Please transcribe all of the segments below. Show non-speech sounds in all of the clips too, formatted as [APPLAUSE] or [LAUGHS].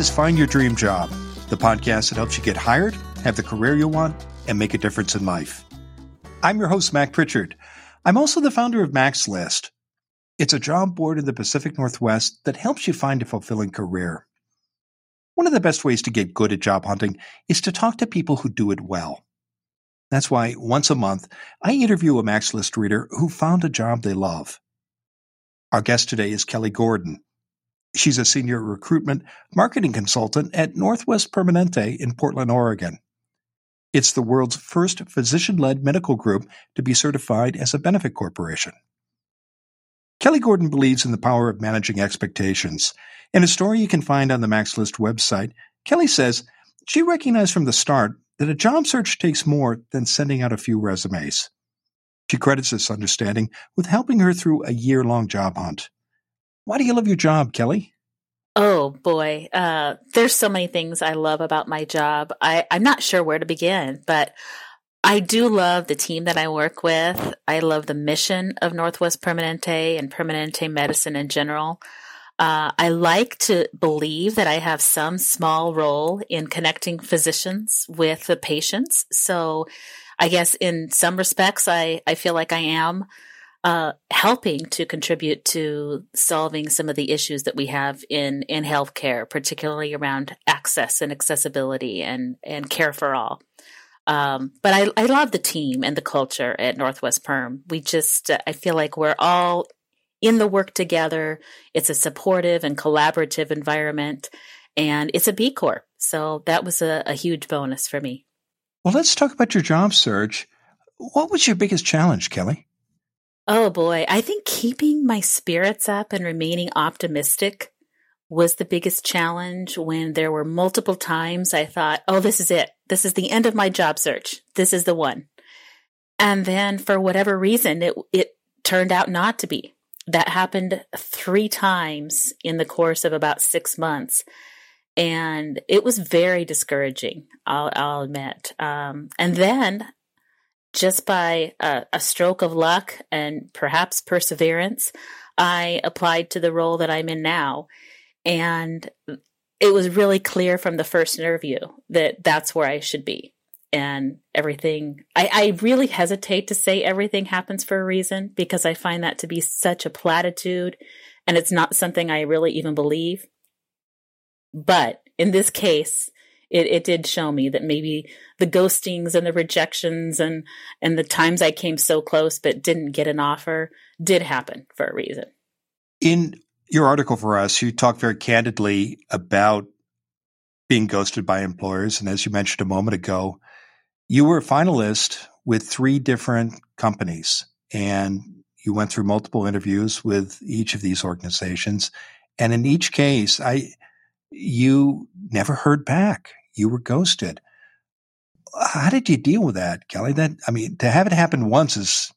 Is Find Your Dream Job, the podcast that helps you get hired, have the career you want, and make a difference in life. I'm your host, Mac Pritchard. I'm also the founder of Mac's List. It's a job board in the Pacific Northwest that helps you find a fulfilling career. One of the best ways to get good at job hunting is to talk to people who do it well. That's why once a month, I interview a Mac's List reader who found a job they love. Our guest today is Kelly Gordon. She's a senior recruitment marketing consultant at Northwest Permanente in Portland, Oregon. It's the world's first physician led medical group to be certified as a benefit corporation. Kelly Gordon believes in the power of managing expectations. In a story you can find on the Mac's List website, Kelly says she recognized from the start that a job search takes more than sending out a few resumes. She credits this understanding with helping her through a year long job hunt. Why do you love your job, Kelly? Oh boy, uh, there's so many things I love about my job. I, I'm not sure where to begin, but I do love the team that I work with. I love the mission of Northwest Permanente and Permanente Medicine in general. Uh, I like to believe that I have some small role in connecting physicians with the patients. So I guess in some respects, I, I feel like I am uh, helping to contribute to solving some of the issues that we have in in healthcare, particularly around access and accessibility and and care for all. Um, but I, I love the team and the culture at Northwest Perm. We just uh, I feel like we're all in the work together. It's a supportive and collaborative environment, and it's a B Corp. So that was a, a huge bonus for me. Well, let's talk about your job search. What was your biggest challenge, Kelly? Oh boy, I think keeping my spirits up and remaining optimistic was the biggest challenge when there were multiple times I thought, oh, this is it. This is the end of my job search. This is the one. And then for whatever reason, it, it turned out not to be. That happened three times in the course of about six months. And it was very discouraging, I'll, I'll admit. Um, and then just by a, stroke of luck and perhaps perseverance, I applied to the role that I'm in now. And it was really clear from the first interview that that's where I should be. And everything, I, I, really hesitate to say everything happens for a reason because I find that to be such a platitude and it's not something I really even believe. But in this case, it, it did show me that maybe the ghostings and the rejections and and the times I came so close but didn't get an offer did happen for a reason. In your article for us, you talk very candidly about being ghosted by employers, and as you mentioned a moment ago, you were a finalist with three different companies, and you went through multiple interviews with each of these organizations, and in each case, I you never heard back you were ghosted. How did you deal with that, Kelly? That I mean, to have it happen once is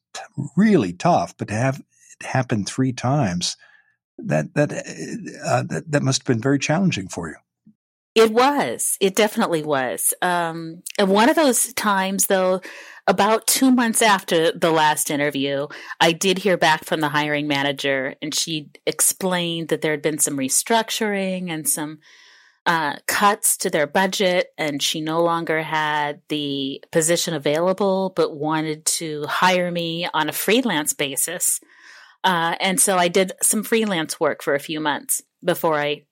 really tough, but to have it happen three times, that that uh, that, that must have been very challenging for you. It was. It definitely was. Um, and one of those times, though, about two months after the last interview, I did hear back from the hiring manager, and she explained that there had been some restructuring and some uh, cuts to their budget, and she no longer had the position available, but wanted to hire me on a freelance basis. Uh, and so I did some freelance work for a few months before I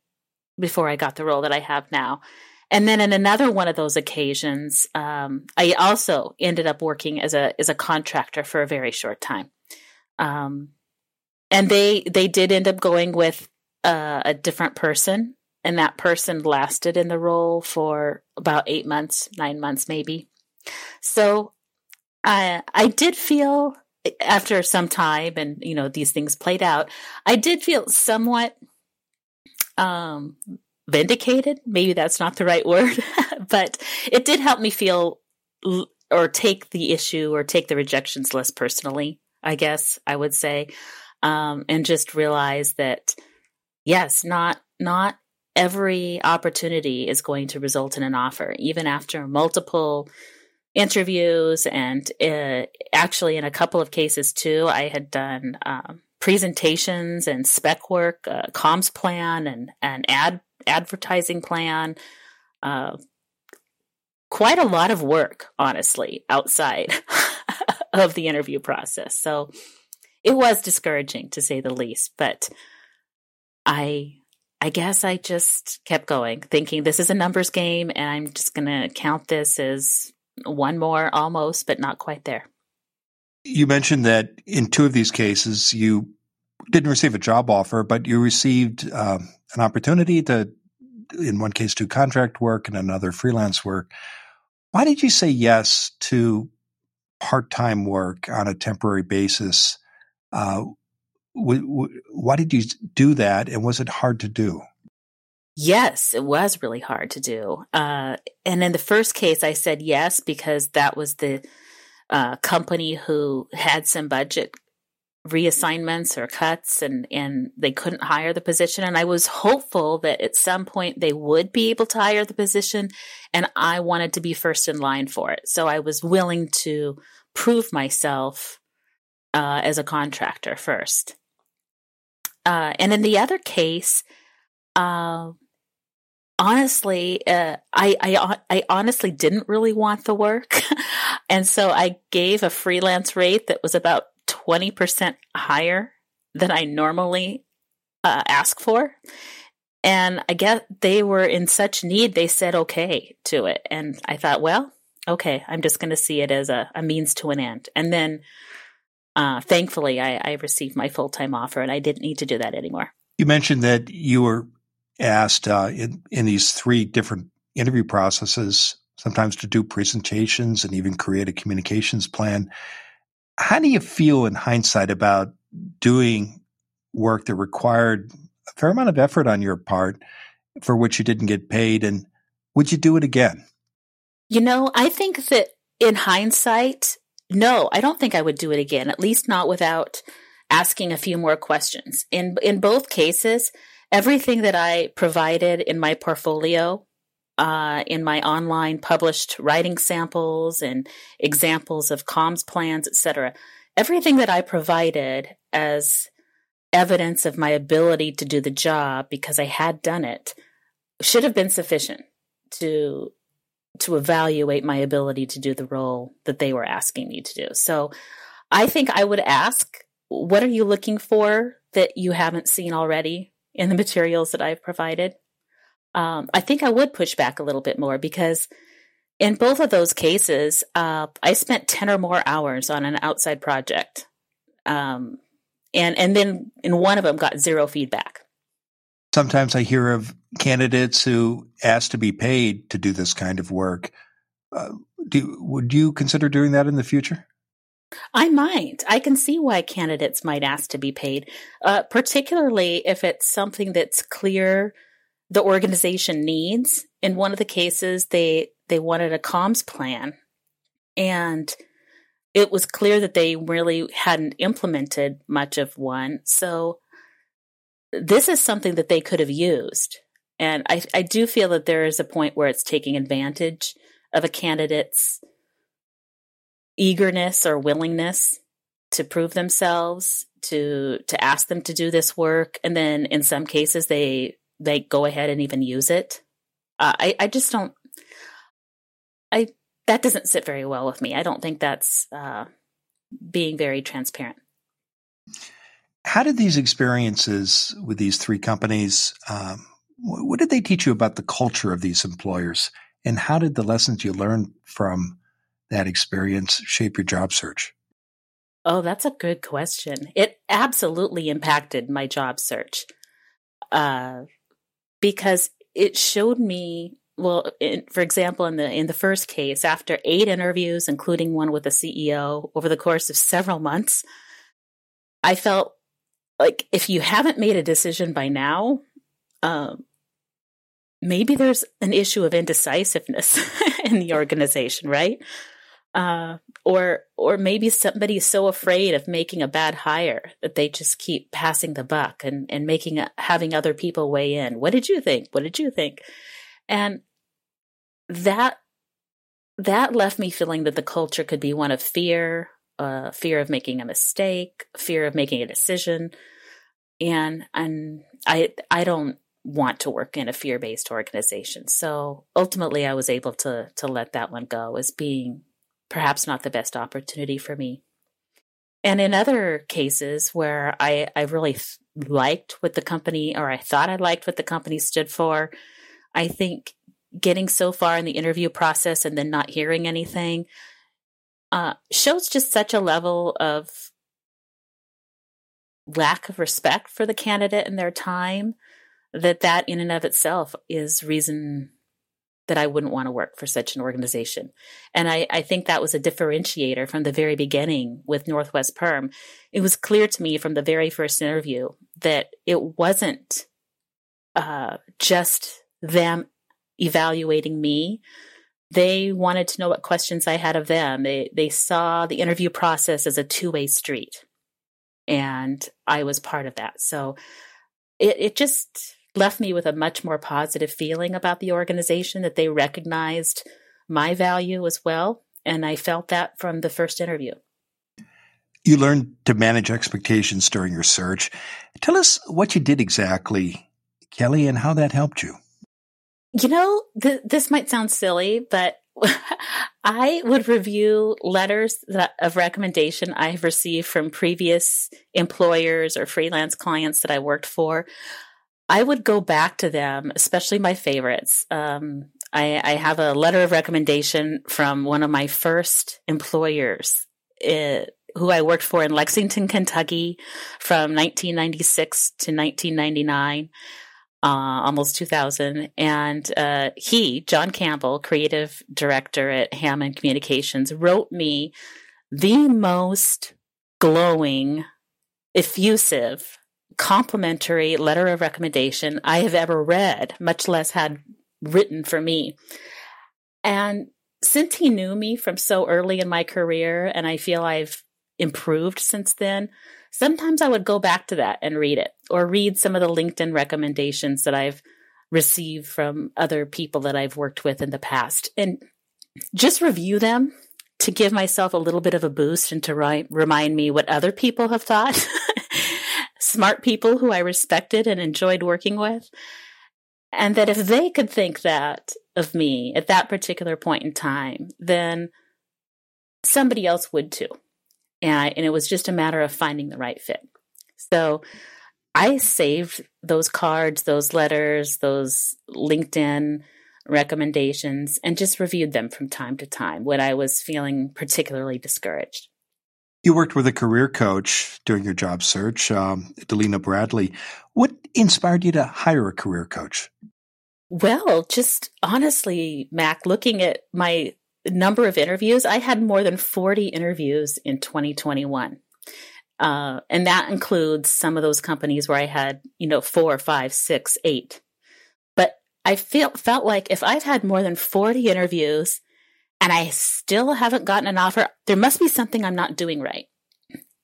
before I got the role that I have now. And then in another one of those occasions, um, I also ended up working as a as a contractor for a very short time. Um, and they they did end up going with uh, a different person and that person lasted in the role for about eight months, nine months, maybe. So I I did feel after some time, and you know these things played out. I did feel somewhat um, vindicated. Maybe that's not the right [LAUGHS] word, but it did help me feel or take the issue or take the rejections less personally. I guess I would say, um, and just realize that yes, not not every opportunity is going to result in an offer, even after multiple interviews. And uh, actually, in a couple of cases, too, I had done um, presentations and spec work, uh, comms plan, and, and ad advertising plan, uh, quite a lot of work, honestly, outside [LAUGHS] of the interview process. So it was discouraging to say the least, but I I guess I just kept going, thinking this is a numbers game and I'm just going to count this as one more almost, but not quite there. You mentioned that in two of these cases, you didn't receive a job offer, but you received um, an opportunity to, in one case, do contract work and another freelance work. Why did you say yes to part time work on a temporary basis? Uh, w- w- why did you do that, and was it hard to do? Yes, it was really hard to do. Uh, and in the first case, I said yes because that was the uh, company who had some budget reassignments or cuts and and they couldn't hire the position and I was hopeful that at some point they would be able to hire the position and I wanted to be first in line for it so I was willing to prove myself uh, as a contractor first uh, and in the other case uh, honestly uh, I, I I honestly didn't really want the work [LAUGHS] and so I gave a freelance rate that was about 20% higher than I normally uh, ask for. And I guess they were in such need, they said okay to it. And I thought, well, okay, I'm just going to see it as a, a, means to an end. And then, uh, thankfully, I, I received my full time offer and I didn't need to do that anymore. You mentioned that you were asked uh, in, in these three different interview processes, sometimes to do presentations and even create a communications plan. How do you feel in hindsight about doing work that required a fair amount of effort on your part for which you didn't get paid? And would you do it again? You know, I think that in hindsight, no, I don't think I would do it again, at least not without asking a few more questions. In in both cases, everything that I provided in my portfolio uh, in my online published writing samples and examples of comms plans, etc. Everything that I provided as evidence of my ability to do the job because I had done it should have been sufficient to to evaluate my ability to do the role that they were asking me to do. So I think I would ask, what are you looking for that you haven't seen already in the materials that I've provided? um, I think I would push back a little bit more because in both of those cases, uh, I spent 10 or more hours on an outside project. Um, and, and then in one of them got zero feedback. Sometimes I hear of candidates who ask to be paid to do this kind of work. Uh, do, would you consider doing that in the future? I might. I can see why candidates might ask to be paid, uh, particularly if it's something that's clear the organization needs. In one of the cases, they they wanted a comms plan, and it was clear that they really hadn't implemented much of one. So this is something that they could have used. And I, I do feel that there is a point where it's taking advantage of a candidate's eagerness or willingness to prove themselves, to to ask them to do this work, and then in some cases they they go ahead and even use it. Uh, I I just don't. I that doesn't sit very well with me. I don't think that's uh, being very transparent. How did these experiences with these three companies? Um, what did they teach you about the culture of these employers, and how did the lessons you learned from that experience shape your job search? Oh, that's a good question. It absolutely impacted my job search. Uh, because it showed me well in, for example in the in the first case after eight interviews including one with the ceo over the course of several months i felt like if you haven't made a decision by now um, maybe there's an issue of indecisiveness [LAUGHS] in the organization right uh, or or maybe somebody's so afraid of making a bad hire that they just keep passing the buck and and making a, having other people weigh in. What did you think? What did you think? And that that left me feeling that the culture could be one of fear, uh, fear of making a mistake, fear of making a decision, and and I I don't want to work in a fear based organization. So ultimately, I was able to to let that one go as being perhaps not the best opportunity for me. And in other cases where I, I really liked what the company, or I thought I liked what the company stood for, I think getting so far in the interview process and then not hearing anything uh, shows just such a level of lack of respect for the candidate and their time that that in and of itself is reason that I wouldn't want to work for such an organization. And I, I think that was a differentiator from the very beginning with Northwest Perm. It was clear to me from the very first interview that it wasn't uh, just them evaluating me. They wanted to know what questions I had of them. They they saw the interview process as a two way street, and I was part of that. So it it just left me with a much more positive feeling about the organization that they recognized my value as well. And I felt that from the first interview. You learned to manage expectations during your search. Tell us what you did exactly, Kelly, and how that helped you. You know, th- this might sound silly, but [LAUGHS] I would review letters that, of recommendation I have received from previous employers or freelance clients that I worked for. I would go back to them, especially my favorites. Um, I, I, have a letter of recommendation from one of my first employers, uh, who I worked for in Lexington, Kentucky, from 1996 to 1999. Uh, almost 2000. And uh, he, John Campbell, creative director at Hammond Communications, wrote me the most glowing, effusive complimentary letter of recommendation I have ever read, much less had written for me. And since he knew me from so early in my career, and I feel I've improved since then, sometimes I would go back to that and read it, or read some of the LinkedIn recommendations that I've received from other people that I've worked with in the past, and just review them to give myself a little bit of a boost and to ri- remind me what other people have thought [LAUGHS] smart people who I respected and enjoyed working with. And that if they could think that of me at that particular point in time, then somebody else would too. And, and it was just a matter of finding the right fit. So I saved those cards, those letters, those LinkedIn recommendations, and just reviewed them from time to time when I was feeling particularly discouraged. You worked with a career coach during your job search, um, Delina Bradley. What inspired you to hire a career coach? Well, just honestly, Mac, looking at my number of interviews, I had more than 40 interviews in 2021. Uh, and that includes some of those companies where I had, you know, four, five, six, eight. But I feel, felt like if I've had more than 40 interviews and I still haven't gotten an offer, there must be something I'm not doing right.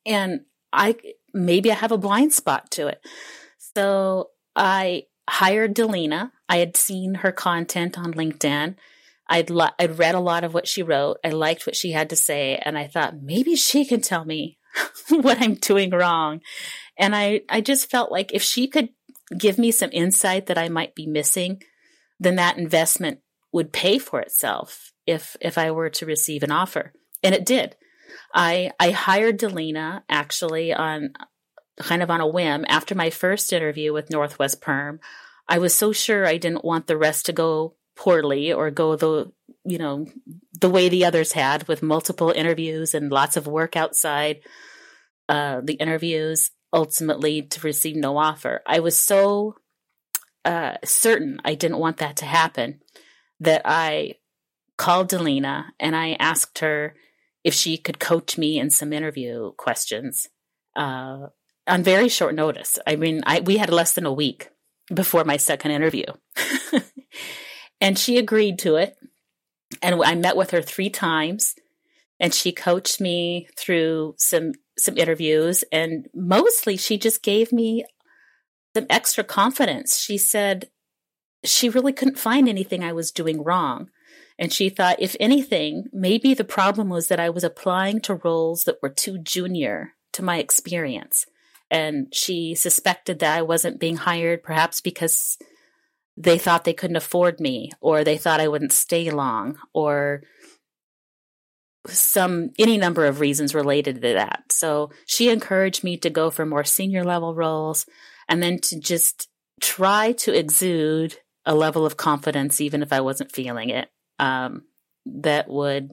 And I maybe I have a blind spot to it. So I hired Delina. I had seen her content on LinkedIn. I'd lo- I'd read a lot of what she wrote. I liked what she had to say, and I thought maybe she can tell me [LAUGHS] what I'm doing wrong. And I I just felt like if she could give me some insight that I might be missing, then that investment would pay for itself if if I were to receive an offer. And it did. I I hired Delina actually on kind of on a whim after my first interview with Northwest Perm. I was so sure I didn't want the rest to go poorly or go the you know the way the others had with multiple interviews and lots of work outside uh, the interviews ultimately to receive no offer. I was so uh, certain I didn't want that to happen that I called Delina and I asked her if she could coach me in some interview questions uh, on very short notice. I mean, I, we had less than a week before my second interview. [LAUGHS] and she agreed to it. And I met with her three times and she coached me through some some interviews and mostly she just gave me some extra confidence. She said she really couldn't find anything I was doing wrong. And she thought, if anything, maybe the problem was that I was applying to roles that were too junior to my experience. And she suspected that I wasn't being hired, perhaps because they thought they couldn't afford me, or they thought I wouldn't stay long, or some any number of reasons related to that. So she encouraged me to go for more senior level roles and then to just try to exude a level of confidence, even if I wasn't feeling it, um, that would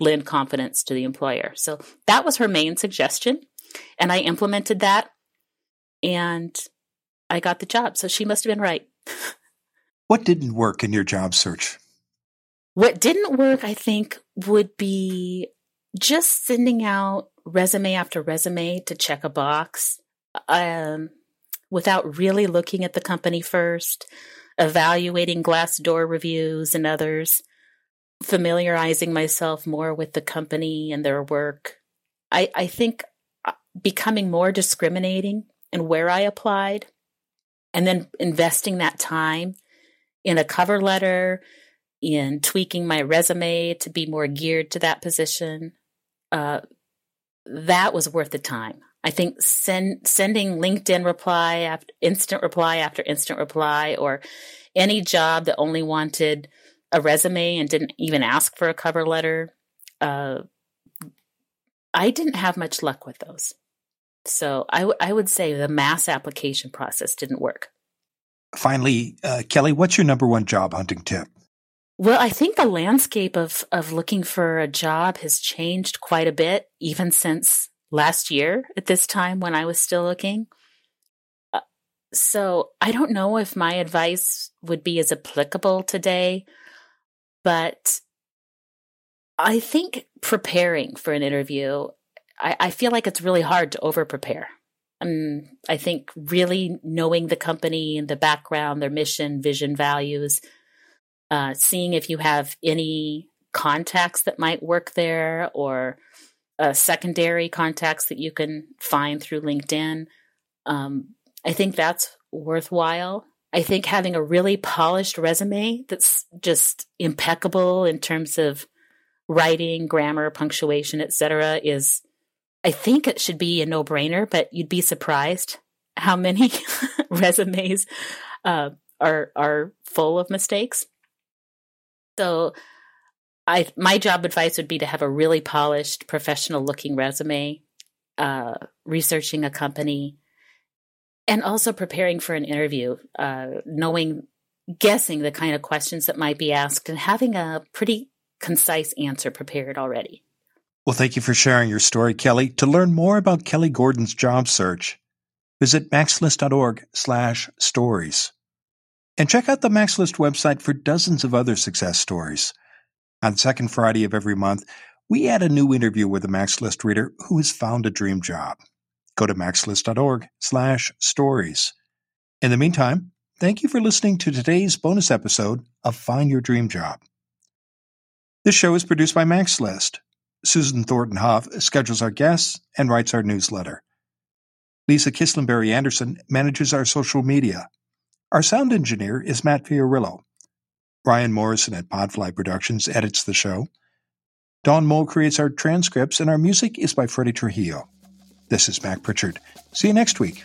lend confidence to the employer. So that was her main suggestion. And I implemented that and I got the job. So she must have been right. What didn't work in your job search? What didn't work, I think, would be just sending out resume after resume to check a box um, without really looking at the company first, evaluating Glassdoor reviews and others, familiarizing myself more with the company and their work. I, I think uh, becoming more discriminating in where I applied and then investing that time in a cover letter, in tweaking my resume to be more geared to that position. Uh, that was worth the time. I think send, sending LinkedIn reply after instant reply after instant reply, or any job that only wanted a resume and didn't even ask for a cover letter. Uh, I didn't have much luck with those. So I, w- I would say the mass application process didn't work. Finally, uh, Kelly, what's your number one job hunting tip? Well, I think the landscape of, of looking for a job has changed quite a bit, even since last year at this time when I was still looking. Uh, so I don't know if my advice would be as applicable today, but I think preparing for an interview, I, I feel like it's really hard to over prepare. Um, I think really knowing the company and the background, their mission, vision, values, uh, seeing if you have any contacts that might work there or uh, secondary contacts that you can find through LinkedIn. Um, I think that's worthwhile. I think having a really polished resume that's just impeccable in terms of writing, grammar, punctuation, etc., is I think it should be a no-brainer. But you'd be surprised how many [LAUGHS] resumes uh, are are full of mistakes. So I my job advice would be to have a really polished, professional looking resume, uh, researching a company, and also preparing for an interview, uh, knowing, guessing the kind of questions that might be asked, and having a pretty concise answer prepared already. Well, thank you for sharing your story, Kelly. To learn more about Kelly Gordon's job search, visit macslist.org/stories. And check out the Mac's List website for dozens of other success stories. On second Friday of every month, we add a new interview with a Mac's List reader who has found a dream job. Go to macslist.org slash stories. In the meantime, thank you for listening to today's bonus episode of Find Your Dream Job. This show is produced by Mac's List. Susan Thornton Hoff, schedules our guests and writes our newsletter. Lisa Kislenberry Anderson manages our social media. Our sound engineer is Matt Fiorillo. Ryan Morrison at Podfly Productions edits the show. Don Mole creates our transcripts, and our music is by Freddie Trujillo. This is Mac Pritchard. See you next week.